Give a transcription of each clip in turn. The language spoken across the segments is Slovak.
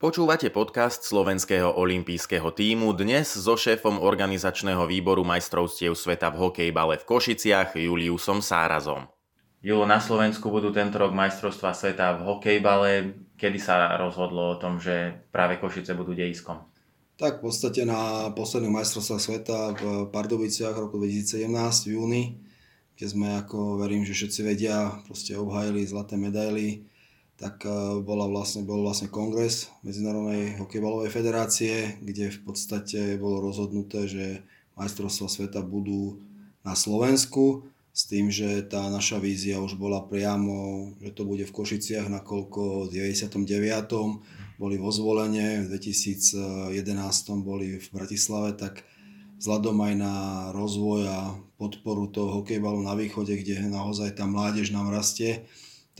Počúvate podcast slovenského olympijského tímu dnes so šéfom organizačného výboru majstrovstiev sveta v hokejbale v Košiciach Juliusom Sárazom. Julo, na Slovensku budú tento rok majstrovstva sveta v hokejbale. Kedy sa rozhodlo o tom, že práve Košice budú dejiskom? Tak v podstate na posledných majstrovstvách sveta v Pardubiciach roku 2017 v júni, kde sme, ako verím, že všetci vedia, proste obhajili zlaté medaily tak e, bola vlastne, bol vlastne kongres Medzinárodnej hokejbalovej federácie, kde v podstate bolo rozhodnuté, že majstrovstvá sveta budú na Slovensku s tým, že tá naša vízia už bola priamo, že to bude v Košiciach, nakoľko v 99. boli vo zvolenie, v 2011 boli v Bratislave, tak vzhľadom aj na rozvoj a podporu toho hokejbalu na východe, kde naozaj tá mládež nám rastie,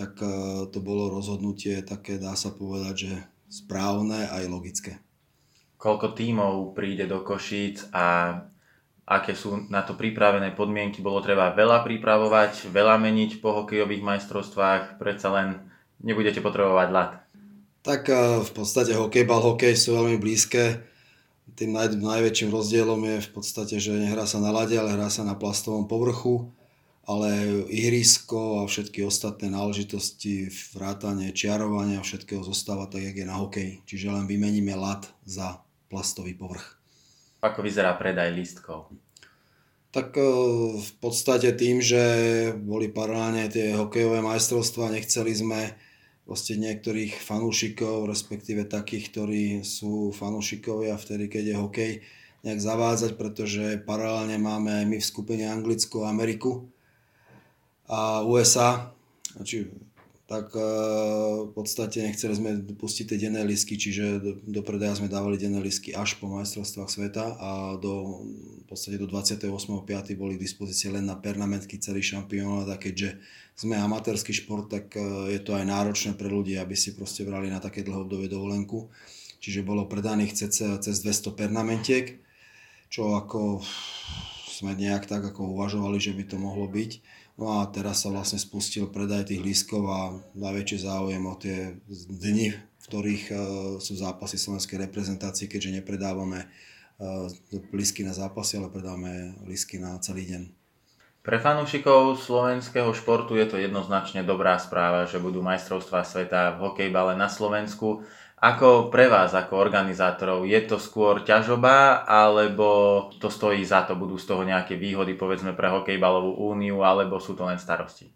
tak e, to bolo rozhodnutie také, dá sa povedať, že správne aj logické. Koľko tímov príde do Košíc a aké sú na to pripravené podmienky? Bolo treba veľa pripravovať, veľa meniť po hokejových majstrovstvách, predsa len nebudete potrebovať ľad. Tak e, v podstate hokejbal, hokej sú veľmi blízke. Tým naj, najväčším rozdielom je v podstate, že nehrá sa na lade, ale hrá sa na plastovom povrchu ale ihrisko a všetky ostatné náležitosti, vrátanie, čiarovania, všetkého zostáva tak, jak je na hokej. Čiže len vymeníme lat za plastový povrch. Ako vyzerá predaj lístkov? Tak e, v podstate tým, že boli paralelne tie hokejové majstrovstvá, nechceli sme proste niektorých fanúšikov, respektíve takých, ktorí sú fanúšikovia vtedy, keď je hokej, nejak zavádzať, pretože paralelne máme aj my v skupine Anglicku a Ameriku, a USA, či, tak e, v podstate nechceli sme pustiť tie denné lisky, čiže do, predaja sme dávali denné lisky až po majstrovstvách sveta a do, v podstate do 28.5. boli k dispozícii len na pernamentky celý šampionát a keďže sme amatérsky šport, tak e, je to aj náročné pre ľudí, aby si proste brali na také dlhodobé dovolenku. Čiže bolo predaných cez, cez 200 pernamentiek, čo ako sme nejak tak ako uvažovali, že by to mohlo byť. No a teraz sa vlastne spustil predaj tých lístkov a najväčší záujem o tie dni, v ktorých uh, sú zápasy slovenskej reprezentácie, keďže nepredávame uh, lístky na zápasy, ale predávame lístky na celý deň. Pre fanúšikov slovenského športu je to jednoznačne dobrá správa, že budú majstrovstvá sveta v hokejbale na Slovensku. Ako pre vás, ako organizátorov, je to skôr ťažoba, alebo to stojí za to, budú z toho nejaké výhody, povedzme pre hokejbalovú úniu, alebo sú to len starosti?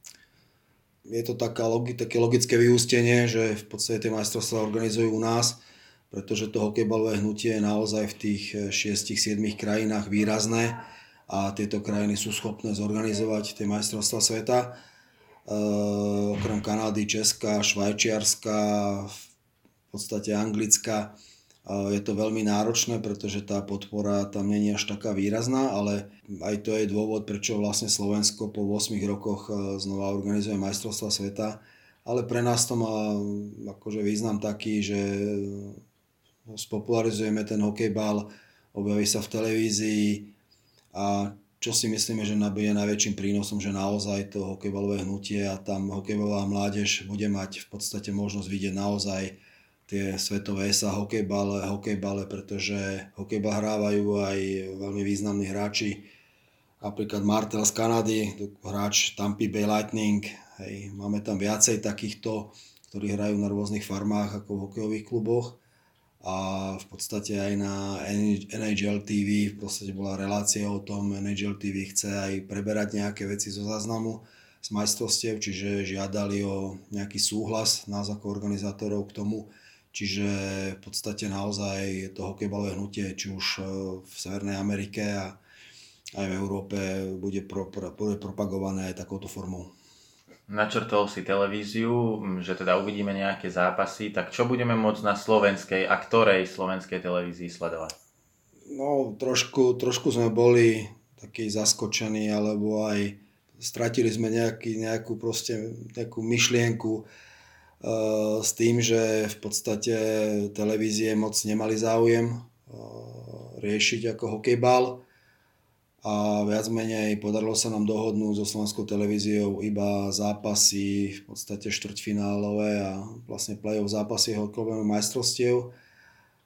Je to taká, také logické vyústenie, že v podstate tie majstrovstvá organizujú u nás, pretože to hokejbalové hnutie je naozaj v tých 6-7 krajinách výrazné a tieto krajiny sú schopné zorganizovať tie majstrovstvá sveta. E, okrem Kanady, Česka, Švajčiarska, podstate Anglicka je to veľmi náročné, pretože tá podpora tam není až taká výrazná, ale aj to je dôvod, prečo vlastne Slovensko po 8 rokoch e, znova organizuje majstrovstva sveta. Ale pre nás to má akože význam taký, že spopularizujeme ten hokejbal, objaví sa v televízii a čo si myslíme, že je najväčším prínosom, že naozaj to hokejbalové hnutie a tam hokejbalová mládež bude mať v podstate možnosť vidieť naozaj tie svetové sa hokejbale, hokejbale, pretože hokejbal hrávajú aj veľmi významní hráči. Napríklad Martel z Kanady, hráč Tampa Bay Lightning. Hej. Máme tam viacej takýchto, ktorí hrajú na rôznych farmách ako v hokejových kluboch. A v podstate aj na NHL TV v podstate bola relácia o tom, NHL TV chce aj preberať nejaké veci zo záznamu z majstrovstiev, čiže žiadali o nejaký súhlas nás ako organizátorov k tomu, Čiže v podstate naozaj to hokejbalové hnutie, či už e, v Severnej Amerike a aj v Európe bude, pro, pro, bude propagované aj takouto formou. Načrtol si televíziu, že teda uvidíme nejaké zápasy, tak čo budeme môcť na slovenskej a ktorej slovenskej televízii sledovať? No, trošku, trošku sme boli takí zaskočení, alebo aj stratili sme nejaký, nejakú, proste, nejakú myšlienku, s tým, že v podstate televízie moc nemali záujem eh, riešiť ako hokejbal. A viac menej podarilo sa nám dohodnúť so slovenskou televíziou iba zápasy v podstate štvrťfinálové a vlastne play-off zápasy hokejového majstrovstiev,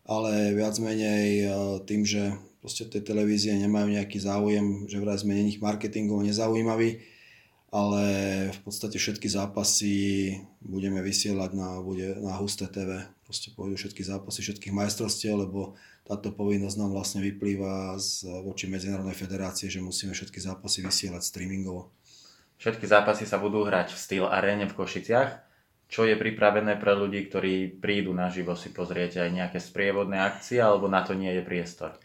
ale viac menej tým, že proste tie televízie nemajú nejaký záujem, že vraj sme nich marketingovo nezaujímaví, ale v podstate všetky zápasy budeme vysielať na, bude, na Husté TV. Proste pôjdu všetky zápasy všetkých majstrovstiev, lebo táto povinnosť nám vlastne vyplýva z, voči Medzinárodnej federácie, že musíme všetky zápasy vysielať streamingovo. Všetky zápasy sa budú hrať v Steel Arene v Košiciach. Čo je pripravené pre ľudí, ktorí prídu naživo si pozrieť aj nejaké sprievodné akcie, alebo na to nie je priestor?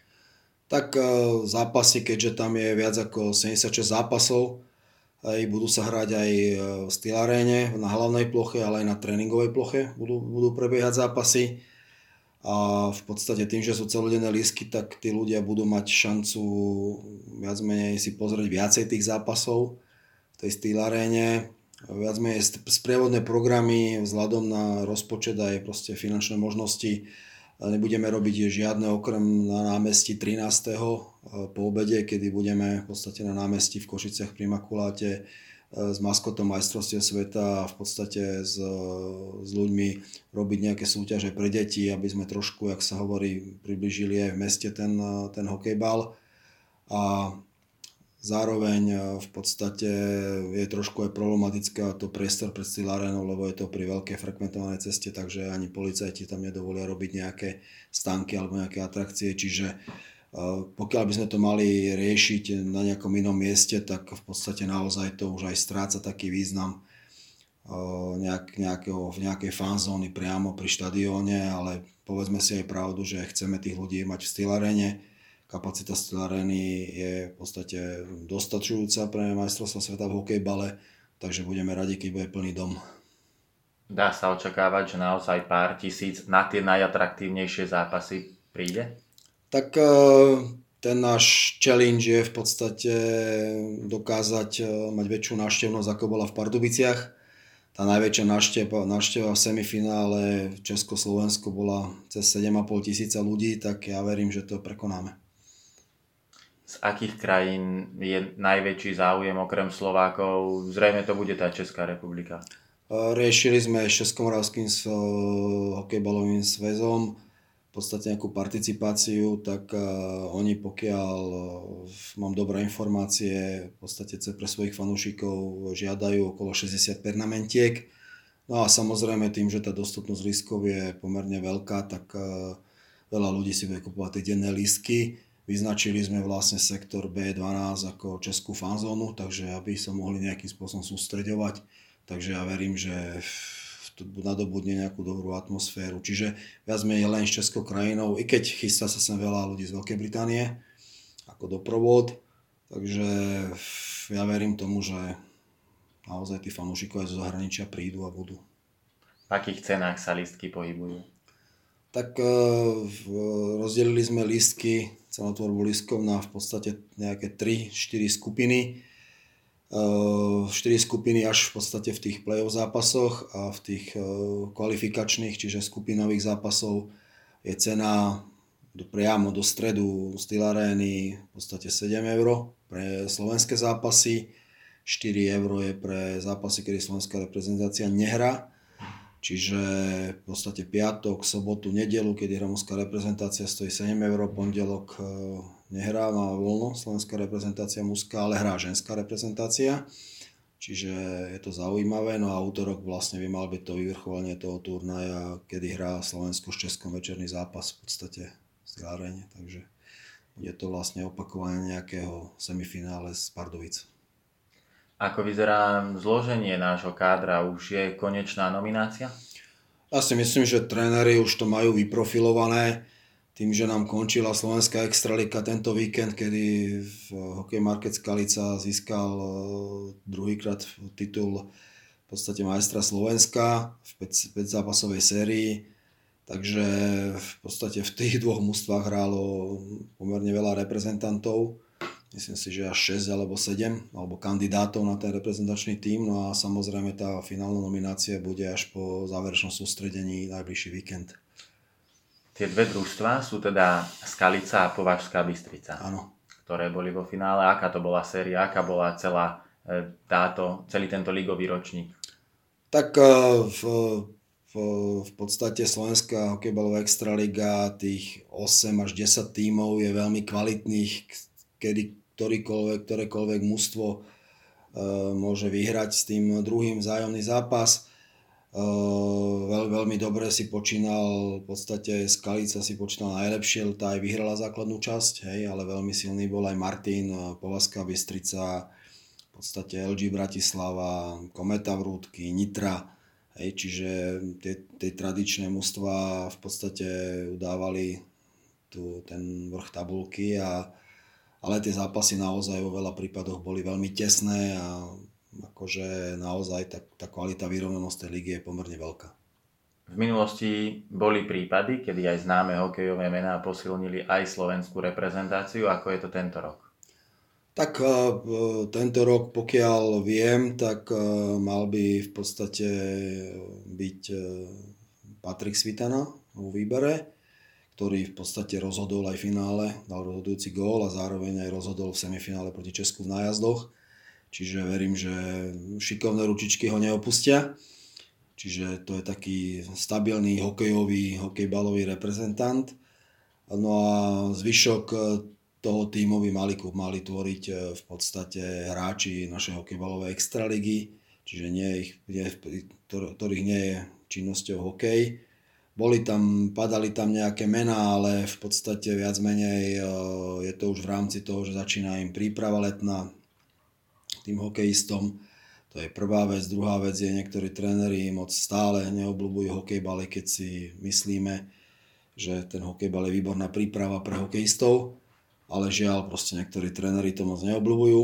Tak e, zápasy, keďže tam je viac ako 76 zápasov, aj budú sa hrať aj e, v Steel Arene, na hlavnej ploche, ale aj na tréningovej ploche budú, budú prebiehať zápasy a v podstate tým, že sú celodenné lísky, tak tí ľudia budú mať šancu viac menej si pozrieť viacej tých zápasov v tej Steel Arene. Viac menej sprievodné programy vzhľadom na rozpočet aj proste finančné možnosti nebudeme robiť žiadne okrem na námestí 13. po obede, kedy budeme v podstate na námestí v Košiciach pri Makuláte s maskotom majstrovstiev sveta a v podstate s, s ľuďmi robiť nejaké súťaže pre deti, aby sme trošku, jak sa hovorí, približili aj v meste ten, ten hokejbal. A zároveň v podstate je trošku aj problematické to priestor pred Steel Arenou, lebo je to pri veľkej frekventovanej ceste, takže ani policajti tam nedovolia robiť nejaké stánky alebo nejaké atrakcie, čiže pokiaľ by sme to mali riešiť na nejakom inom mieste, tak v podstate naozaj to už aj stráca taký význam nejak, nejakého, v nejakej fanzóny priamo pri štadióne, ale povedzme si aj pravdu, že chceme tých ľudí mať v stylarene. Kapacita stylareny je v podstate dostačujúca pre majstrovstvo sveta v hokejbale, takže budeme radi, keď bude plný dom. Dá sa očakávať, že naozaj pár tisíc na tie najatraktívnejšie zápasy príde? Tak e, ten náš challenge je v podstate dokázať e, mať väčšiu návštevnosť, ako bola v Pardubiciach. Tá najväčšia návšteva, návšteva v semifinále v Československu bola cez 7,5 tisíca ľudí, tak ja verím, že to prekonáme. Z akých krajín je najväčší záujem okrem Slovákov? Zrejme to bude tá Česká republika. E, riešili sme s Českomoravským hokejbalovým svezom podstate nejakú participáciu, tak uh, oni pokiaľ uh, mám dobré informácie, v podstate pre svojich fanúšikov žiadajú okolo 60 pernamentiek. No a samozrejme tým, že tá dostupnosť lístkov je pomerne veľká, tak uh, veľa ľudí si bude kupovať tie denné lístky. Vyznačili sme vlastne sektor B12 ako českú fanzónu, takže aby sa mohli nejakým spôsobom sústreďovať. Takže ja verím, že nadobudne nejakú dobrú atmosféru. Čiže viac menej len s Českou krajinou, i keď chystá sa sem veľa ľudí z Veľkej Británie ako doprovod. Takže ja verím tomu, že naozaj tí fanúšikovia zo zahraničia prídu a budú. V akých cenách sa listky pohybujú? Tak e, rozdelili sme listky, cenotvorbu listkov na v podstate nejaké 3-4 skupiny 4 eh, skupiny až v podstate v tých play-off zápasoch a v tých eh, kvalifikačných, čiže skupinových zápasov je cena priamo do stredu Steel Areny v podstate 7 eur pre slovenské zápasy, 4 eur je pre zápasy, kedy slovenská reprezentácia nehrá, čiže v podstate piatok, sobotu, nedelu, kedy hramovská reprezentácia stojí 7 eur, pondelok eh, nehrá, má voľno slovenská reprezentácia mužská, ale hrá ženská reprezentácia. Čiže je to zaujímavé, no a útorok vlastne by mal byť to vyvrcholenie toho turnaja, kedy hrá Slovensko s Českom večerný zápas v podstate Zárene, takže je to vlastne opakovanie nejakého semifinále z Pardubic. Ako vyzerá zloženie nášho kádra? Už je konečná nominácia? Ja si myslím, že tréneri už to majú vyprofilované tým, že nám končila Slovenská extralika tento víkend, kedy v Hokej Market Skalica získal e, druhýkrát titul v podstate majstra Slovenska v 5, zápasovej sérii. Takže v podstate v tých dvoch mústvách hrálo pomerne veľa reprezentantov. Myslím si, že až 6 alebo 7 alebo kandidátov na ten reprezentačný tím. No a samozrejme tá finálna nominácia bude až po záverečnom sústredení najbližší víkend. Tie dve družstva sú teda Skalica a Považská Bystrica. Áno. ktoré boli vo finále. Aká to bola séria, aká bola celá e, táto, celý tento ligový ročník? Tak e, v, v, v podstate Slovenská hokejbalová extraliga tých 8 až 10 tímov je veľmi kvalitných, kedy ktorýkoľvek, ktorékoľvek mužstvo e, môže vyhrať s tým druhým vzájomný zápas Veľ, veľmi dobre si počínal, v podstate Skalica si počínal najlepšie, tá aj vyhrala základnú časť, hej, ale veľmi silný bol aj Martin, Povazka Bystrica, v podstate LG Bratislava, Kometa Vrútky, Nitra, hej, čiže tie, tie tradičné mužstva v podstate udávali tu, ten vrch tabulky a ale tie zápasy naozaj vo veľa prípadoch boli veľmi tesné a akože naozaj tá, tá kvalita vyrovnanosť tej ligy je pomerne veľká. V minulosti boli prípady, kedy aj známe hokejové mená posilnili aj slovenskú reprezentáciu. Ako je to tento rok? Tak e, tento rok, pokiaľ viem, tak e, mal by v podstate byť e, Patrik Svitana vo výbere, ktorý v podstate rozhodol aj v finále, dal rozhodujúci gól a zároveň aj rozhodol v semifinále proti Česku v nájazdoch čiže verím, že šikovné ručičky ho neopustia. Čiže to je taký stabilný hokejový, hokejbalový reprezentant. No a zvyšok toho týmu by mali, mali tvoriť e, v podstate hráči našej hokejbalovej extraligy, čiže nie ich, nie, ktorých nie je činnosťou hokej. Boli tam, padali tam nejaké mená, ale v podstate viac menej e, je to už v rámci toho, že začína im príprava letná, tým hokejistom. To je prvá vec. Druhá vec je, niektorí tréneri moc stále neobľúbujú hokejbale, keď si myslíme, že ten hokejbal je výborná príprava pre hokejistov, ale žiaľ, proste niektorí tréneri to moc neobľúbujú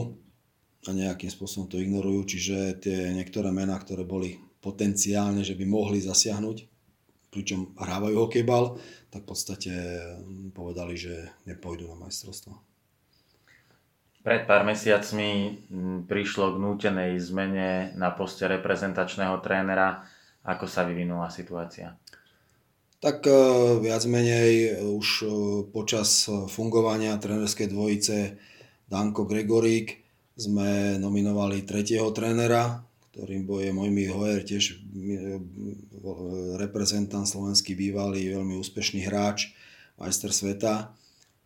a nejakým spôsobom to ignorujú, čiže tie niektoré mená, ktoré boli potenciálne, že by mohli zasiahnuť, pričom hrávajú hokejbal, tak v podstate povedali, že nepôjdu na majstrovstvo. Pred pár mesiacmi prišlo k nútenej zmene na poste reprezentačného trénera. Ako sa vyvinula situácia? Tak e, viac menej už e, počas fungovania trénerskej dvojice Danko Gregorík sme nominovali tretieho trénera, ktorým je Mojmír Hojer, tiež e, reprezentant slovenský bývalý, veľmi úspešný hráč, majster sveta.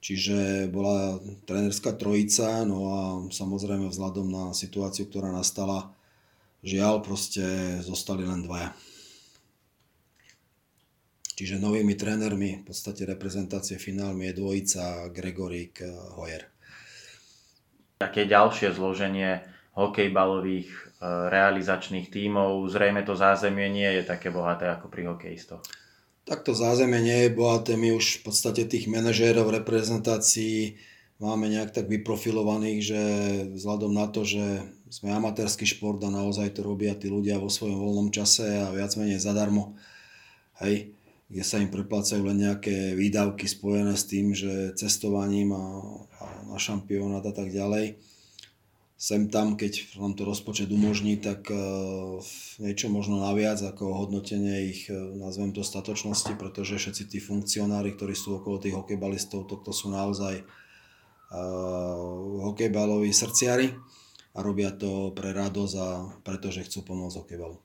Čiže bola trénerská trojica, no a samozrejme vzhľadom na situáciu, ktorá nastala, žiaľ proste zostali len dvaja. Čiže novými trénermi v podstate reprezentácie finálmi je dvojica Gregorík eh, Hoyer. Také ďalšie zloženie hokejbalových eh, realizačných tímov, zrejme to zázemie nie je také bohaté ako pri hokejistoch. Takto zázemie nie je bohaté, my už v podstate tých manažérov reprezentácií máme nejak tak vyprofilovaných, že vzhľadom na to, že sme amatérsky šport a naozaj to robia tí ľudia vo svojom voľnom čase a viac menej zadarmo, hej, kde sa im preplácajú len nejaké výdavky spojené s tým, že cestovaním a, a na šampionát a tak ďalej sem tam, keď nám to rozpočet umožní, tak e, niečo možno naviac ako hodnotenie ich, e, nazvem to, statočnosti, pretože všetci tí funkcionári, ktorí sú okolo tých hokejbalistov, to, to sú naozaj uh, hokejbaloví srdciari a robia to pre radosť a pretože chcú pomôcť hokejbalu.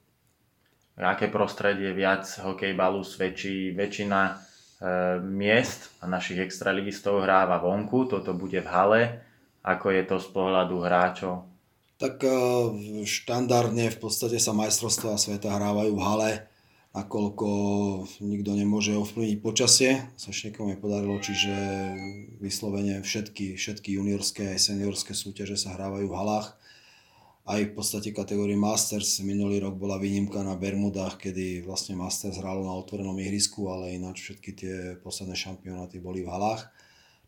Aké prostredie viac hokejbalu svedčí väčšina e, miest a našich extraligistov hráva vonku, toto bude v hale ako je to z pohľadu hráčov? Tak e, štandardne v podstate sa majstrovstvá sveta hrávajú v hale, nakoľko nikto nemôže ovplyvniť počasie. Sa niekomu podarilo, čiže vyslovene všetky, všetky juniorské aj seniorské súťaže sa hrávajú v halách. Aj v podstate kategórii Masters minulý rok bola výnimka na Bermudách, kedy vlastne Masters hralo na otvorenom ihrisku, ale ináč všetky tie posledné šampionáty boli v halách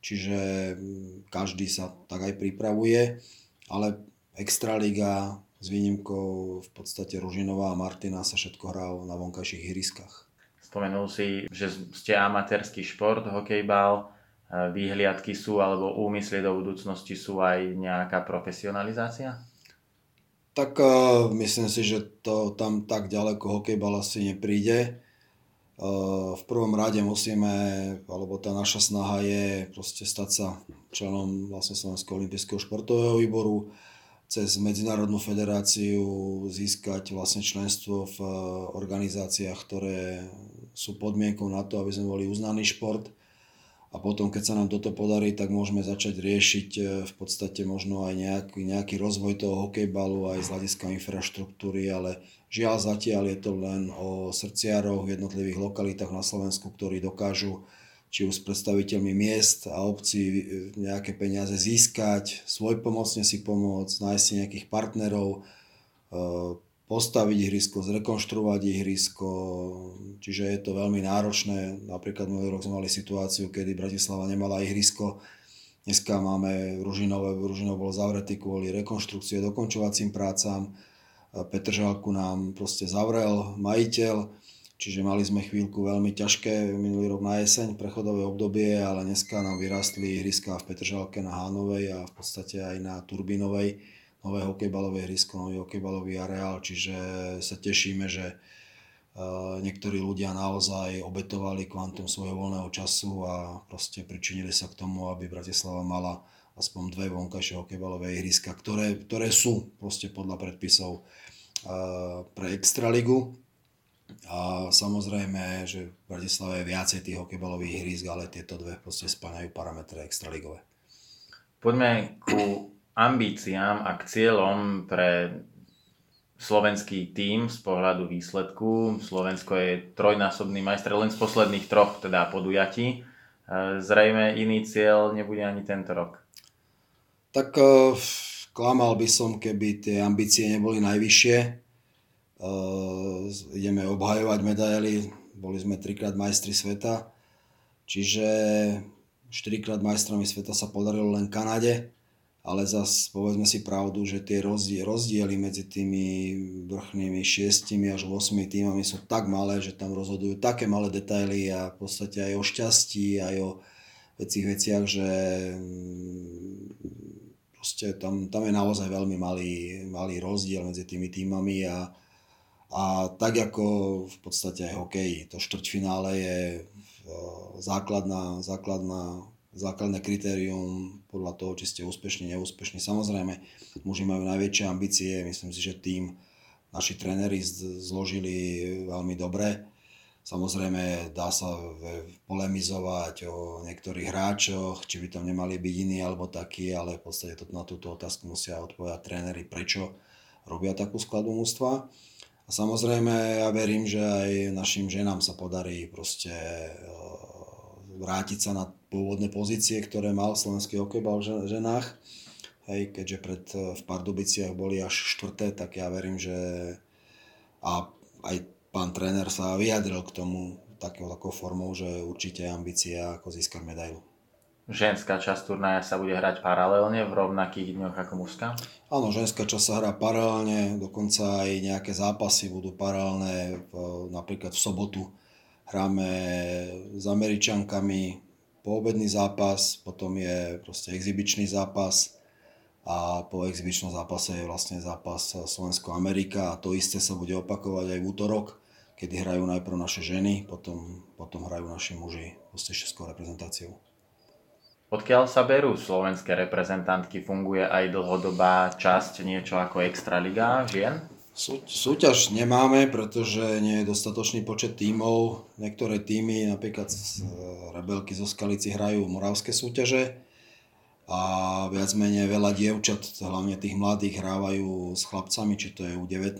čiže mm, každý sa tak aj pripravuje, ale Extraliga s výnimkou v podstate Ružinová a Martina sa všetko hrá na vonkajších ihriskách. Spomenul si, že ste amatérsky šport, hokejbal, e, výhliadky sú alebo úmysly do budúcnosti sú aj nejaká profesionalizácia? Tak uh, myslím si, že to tam tak ďaleko hokejbal asi nepríde v prvom rade musíme, alebo tá naša snaha je proste stať sa členom vlastne Slovenského olympijského športového výboru, cez Medzinárodnú federáciu získať vlastne členstvo v organizáciách, ktoré sú podmienkou na to, aby sme boli uznaný šport a potom, keď sa nám toto podarí, tak môžeme začať riešiť e, v podstate možno aj nejaký, nejaký rozvoj toho hokejbalu aj z hľadiska infraštruktúry, ale žiaľ zatiaľ je to len o srdciaroch v jednotlivých lokalitách na Slovensku, ktorí dokážu či už s predstaviteľmi miest a obcí e, nejaké peniaze získať, svoj pomocne si pomôcť, nájsť si nejakých partnerov, e, postaviť ihrisko, zrekonštruovať ihrisko, čiže je to veľmi náročné. Napríklad minulý rok sme mali situáciu, kedy Bratislava nemala ihrisko, dneska máme Ružinové, Ružinov bol zavretý kvôli rekonštrukcie, dokončovacím prácam, Petržalku nám proste zavrel majiteľ, čiže mali sme chvíľku veľmi ťažké minulý rok na jeseň, prechodové obdobie, ale dneska nám vyrastli ihriska v Petržalke na Hánovej a v podstate aj na Turbínovej nové hokejbalové ihrisko, nový hokejbalový areál, čiže sa tešíme, že e, niektorí ľudia naozaj obetovali kvantum svojho voľného času a proste pričinili sa k tomu, aby Bratislava mala aspoň dve vonkajšie hokejbalové ihriska, ktoré, ktoré sú proste podľa predpisov e, pre Extraligu. A samozrejme, že v Bratislave je viacej tých hokejbalových ihrisk, ale tieto dve proste splňajú parametre extraligové. Poďme ku ambíciám a k cieľom pre slovenský tím z pohľadu výsledku. Slovensko je trojnásobný majster len z posledných troch teda podujatí. E, zrejme iný cieľ nebude ani tento rok. Tak uh, klamal by som, keby tie ambície neboli najvyššie. Uh, ideme obhajovať medaily, boli sme trikrát majstri sveta, čiže štyrikrát majstrami sveta sa podarilo len Kanade ale zas povedzme si pravdu, že tie rozdiely medzi tými vrchnými 6 až 8 týmami sú tak malé, že tam rozhodujú také malé detaily a v podstate aj o šťastí, aj o vecích veciach, že mm, proste tam, tam je naozaj veľmi malý, malý rozdiel medzi tými týmami a, a tak ako v podstate aj hokej, to štvrťfinále je e, základná, základná základné kritérium podľa toho, či ste úspešní, neúspešní. Samozrejme, muži majú najväčšie ambície, myslím si, že tým naši tréneri zložili veľmi dobre. Samozrejme, dá sa polemizovať o niektorých hráčoch, či by tam nemali byť iní alebo takí, ale v podstate to, na túto otázku musia odpovedať tréneri, prečo robia takú skladbu mústva. A samozrejme, ja verím, že aj našim ženám sa podarí proste vrátiť sa na pôvodné pozície, ktoré mal slovenský hokejbal v ženách. Hej, keďže pred, eh, v Pardubiciach boli až štvrté, tak ja verím, že a aj pán tréner sa vyjadril k tomu takou, takou formou, že určite je ambícia ako získať medailu. Ženská časť turnaja sa bude hrať paralelne v rovnakých dňoch ako mužská? Áno, ženská časť sa hrá paralelne, dokonca aj nejaké zápasy budú paralelné, napríklad v sobotu hráme s Američankami poobedný zápas, potom je proste exibičný zápas a po exibičnom zápase je vlastne zápas Slovensko-Amerika a to isté sa bude opakovať aj v útorok, kedy hrajú najprv naše ženy, potom, potom hrajú naši muži proste českou reprezentáciou. Odkiaľ sa berú slovenské reprezentantky? Funguje aj dlhodobá časť niečo ako Extraliga žien? Sú, súťaž nemáme, pretože nie je dostatočný počet tímov. Niektoré týmy, napríklad z Rebelky zo Skalici, hrajú moravské súťaže a viac menej veľa dievčat, hlavne tých mladých, hrávajú s chlapcami, či to je u 19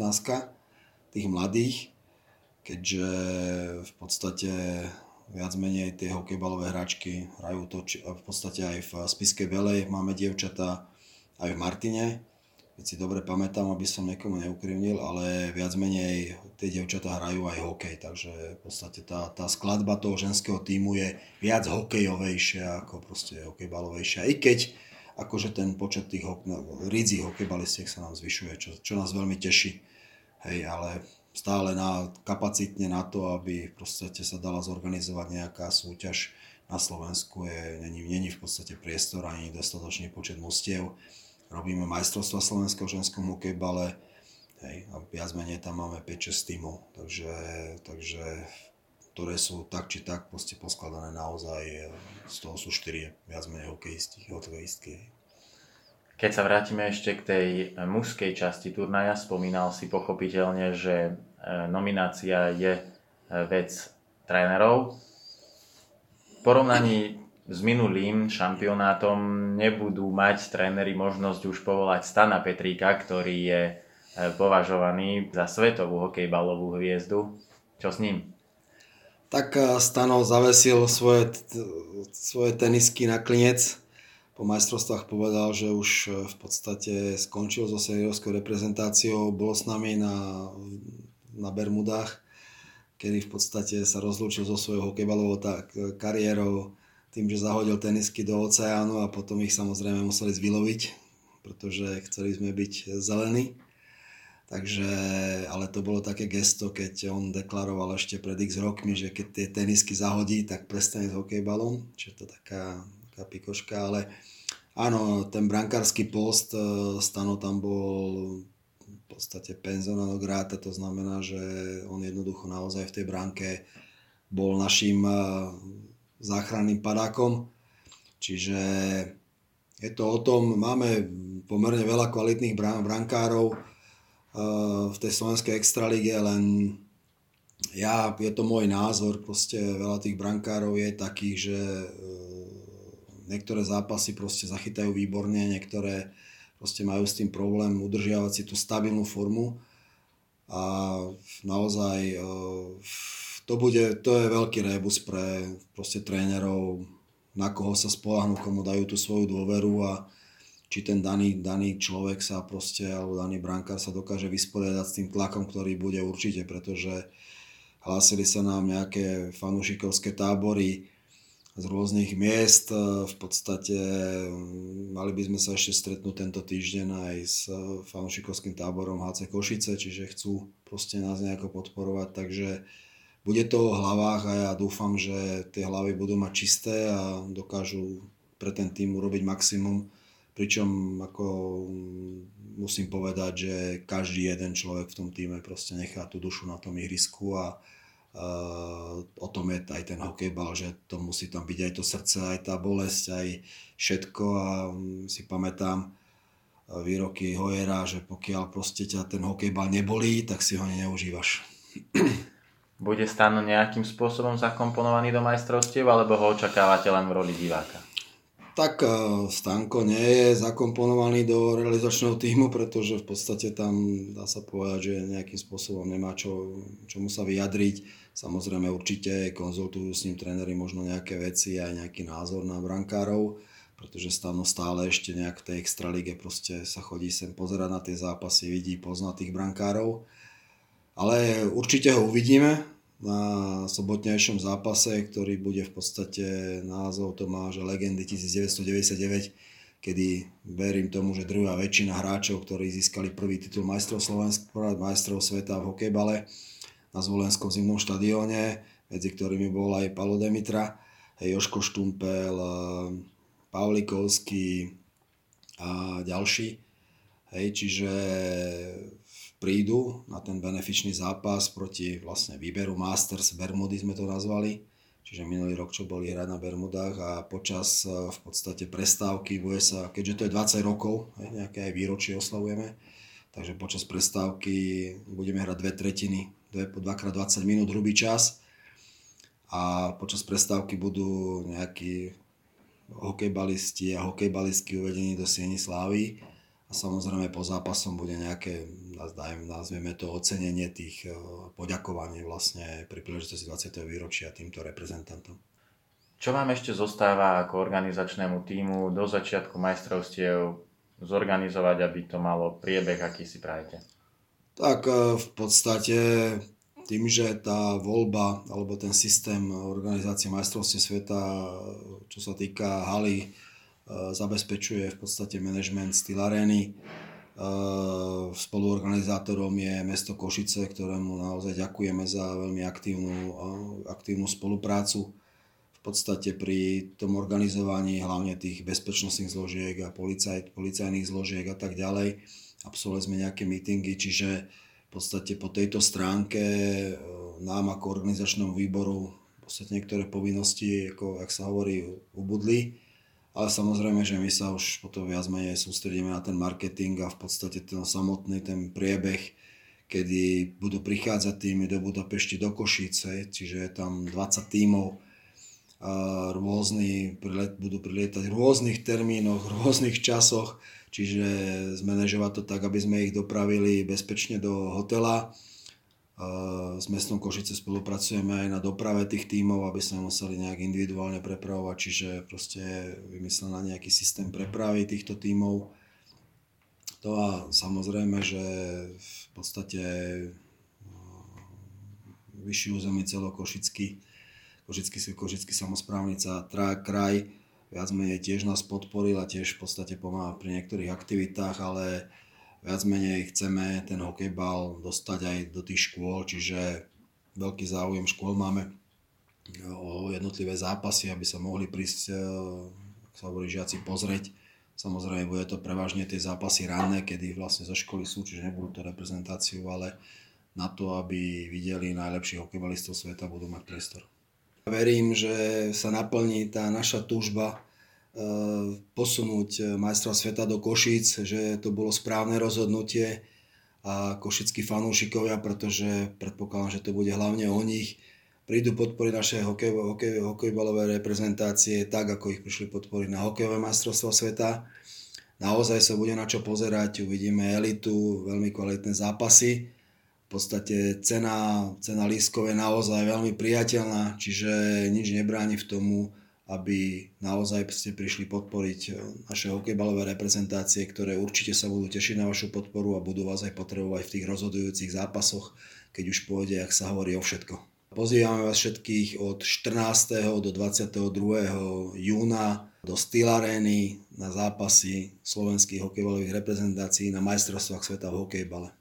tých mladých, keďže v podstate viac menej tie hokejbalové hráčky hrajú to, či, v podstate aj v Spiskej Belej máme dievčatá, aj v Martine, keď si dobre pamätám, aby som niekomu neukrivnil, ale viac menej tie devčatá hrajú aj hokej, takže v podstate tá, tá skladba toho ženského týmu je viac hokejovejšia ako proste hokejbalovejšia. I keď akože ten počet tých hok- no, ridzích hokejbalistiek sa nám zvyšuje, čo, čo nás veľmi teší. Hej, ale stále na, kapacitne na to, aby v podstate sa dala zorganizovať nejaká súťaž na Slovensku, je, není, není v podstate priestor ani dostatočný počet mostiev robíme majstrovstva Slovenského ženskom hokejbale, hej, a viac menej tam máme 5-6 tímov, takže, takže ktoré sú tak či tak proste poskladané naozaj, z toho sú štyri viac menej hokejisti, hokejistky. Keď sa vrátime ešte k tej mužskej časti turnaja, spomínal si pochopiteľne, že e, nominácia je e, vec trénerov. V porovnaní s minulým šampionátom nebudú mať tréneri možnosť už povolať Stana Petríka, ktorý je e, považovaný za svetovú hokejbalovú hviezdu. Čo s ním? Tak e, Stano zavesil svoje, svoje tenisky na klinec. Po majstrovstvách povedal, že už e, v podstate skončil so seniorskou reprezentáciou. Bol s nami na, na Bermudách, kedy v podstate sa rozlúčil so svojou hokejbalovou kariérou tým, že zahodil tenisky do oceánu a potom ich samozrejme museli zvyloviť, pretože chceli sme byť zelení. Takže, ale to bolo také gesto, keď on deklaroval ešte pred x rokmi, že keď tie tenisky zahodí, tak prestane s hokejbalom, čiže to taká, taká pikoška, ale áno, ten brankársky post, e, Stano tam bol v podstate penzionálno gráta, to znamená, že on jednoducho naozaj v tej bránke bol našim e, záchranným padákom. Čiže je to o tom, máme pomerne veľa kvalitných brankárov eh, v tej slovenskej extralíge, len ja, je to môj názor, proste veľa tých brankárov je takých, že eh, niektoré zápasy proste zachytajú výborne, niektoré proste majú s tým problém udržiavať si tú stabilnú formu a naozaj eh, to, bude, to je veľký rebus pre proste trénerov, na koho sa spolahnú, komu dajú tú svoju dôveru a či ten daný, daný človek sa proste, alebo daný brankár sa dokáže vysporiadať s tým tlakom, ktorý bude určite, pretože hlásili sa nám nejaké fanúšikovské tábory z rôznych miest. V podstate mm, mali by sme sa ešte stretnúť tento týždeň aj s fanúšikovským táborom HC Košice, čiže chcú proste nás nejako podporovať, takže bude to o hlavách a ja dúfam, že tie hlavy budú mať čisté a dokážu pre ten tým urobiť maximum. Pričom ako musím povedať, že každý jeden človek v tom týme proste nechá tú dušu na tom ihrisku a uh, o tom je aj ten hokejbal, že to musí tam byť aj to srdce, aj tá bolesť, aj všetko a um, si pamätám výroky Hojera, že pokiaľ proste ťa ten hokejbal nebolí, tak si ho neužívaš. Bude Stan nejakým spôsobom zakomponovaný do majstrovstiev, alebo ho očakávate len v roli diváka? Tak e, Stanko nie je zakomponovaný do realizačného týmu, pretože v podstate tam dá sa povedať, že nejakým spôsobom nemá čo, čomu sa vyjadriť. Samozrejme určite konzultujú s ním tréneri možno nejaké veci aj nejaký názor na brankárov, pretože Stano stále ešte nejak v tej extralíge proste sa chodí sem pozerať na tie zápasy, vidí, pozná tých brankárov. Ale určite ho uvidíme, na sobotnejšom zápase, ktorý bude v podstate názov to má, že Legendy 1999, kedy verím tomu, že druhá väčšina hráčov, ktorí získali prvý titul majstrov Slovenska, majstrov sveta v hokejbale na Zvolenskom zimnom štadióne, medzi ktorými bol aj Palo Demitra, Joško Štumpel, eh, Pavlikovský a ďalší. Hej, čiže prídu na ten benefičný zápas proti vlastne výberu Masters Bermudy sme to nazvali. Čiže minulý rok, čo boli hrať na Bermudách a počas e, v podstate prestávky bude sa, keďže to je 20 rokov, nejaké aj výročie oslavujeme, takže počas prestávky budeme hrať dve tretiny, dve, po 2x20 minút hrubý čas a počas prestávky budú nejakí hokejbalisti a hokejbalistky uvedení do Sieni Slávy a samozrejme po zápasom bude nejaké, nazvieme to, ocenenie tých eh, poďakovaní vlastne pri príležitosti 20. výročia týmto reprezentantom. Čo vám ešte zostáva ako organizačnému týmu do začiatku majstrovstiev zorganizovať, aby to malo priebeh, aký si prajete? Tak eh, v podstate tým, že tá voľba alebo ten systém organizácie majstrovstiev sveta, čo sa týka haly, Eh, zabezpečuje v podstate management styl arény. Eh, spoluorganizátorom je mesto Košice, ktorému naozaj ďakujeme za veľmi aktívnu, eh, aktívnu spoluprácu. V podstate pri tom organizovaní hlavne tých bezpečnostných zložiek a policaj, policajných zložiek a tak ďalej. Absolvovali sme nejaké meetingy, čiže podstate po tejto stránke e, nám ako organizačnom výboru v podstate niektoré povinnosti, ako ak sa hovorí, ubudli. Ale samozrejme, že my sa už potom viac menej sústredíme na ten marketing a v podstate ten samotný ten priebeh, kedy budú prichádzať týmy do Budapešti, do Košice, čiže je tam 20 tímov, a rôzni budú prilietať v rôznych termínoch, v rôznych časoch čiže zmanéžovať to tak, aby sme ich dopravili bezpečne do hotela. S mestom Košice spolupracujeme aj na doprave tých tímov, aby sme museli nejak individuálne prepravovať, čiže proste vymyslená nejaký systém prepravy týchto tímov. To a samozrejme, že v podstate vyšší území celokošický, Košický, Košický samozprávnica, kraj, viac menej tiež nás podporil a tiež v podstate pomáha pri niektorých aktivitách, ale viac menej chceme ten hokejbal dostať aj do tých škôl, čiže veľký záujem škôl máme o jednotlivé zápasy, aby sa mohli prísť, e, ak sa hovorí, žiaci pozrieť. Samozrejme, bude to prevažne tie zápasy ranné, kedy vlastne zo školy sú, čiže nebudú to reprezentáciu, ale na to, aby videli najlepších hokejbalistov sveta, budú mať priestor. Verím, že sa naplní tá naša túžba posunúť majstra sveta do Košíc, že to bolo správne rozhodnutie a košickí fanúšikovia, pretože predpokladám, že to bude hlavne o nich, prídu podporiť naše hokej, hokej, hokejbalové reprezentácie tak, ako ich prišli podporiť na hokejové majstrovstvo sveta. Naozaj sa bude na čo pozerať, uvidíme elitu, veľmi kvalitné zápasy podstate cena, cena lístkov je naozaj veľmi priateľná, čiže nič nebráni v tomu, aby naozaj ste prišli podporiť eh, naše hokejbalové reprezentácie, ktoré určite sa budú tešiť na vašu podporu a budú vás aj potrebovať v tých rozhodujúcich zápasoch, keď už pôjde, ak sa hovorí o všetko. Pozývame vás všetkých od 14. do 22. júna do Steel Areny na zápasy slovenských hokejbalových reprezentácií na majstrovstvách sveta v hokejbale.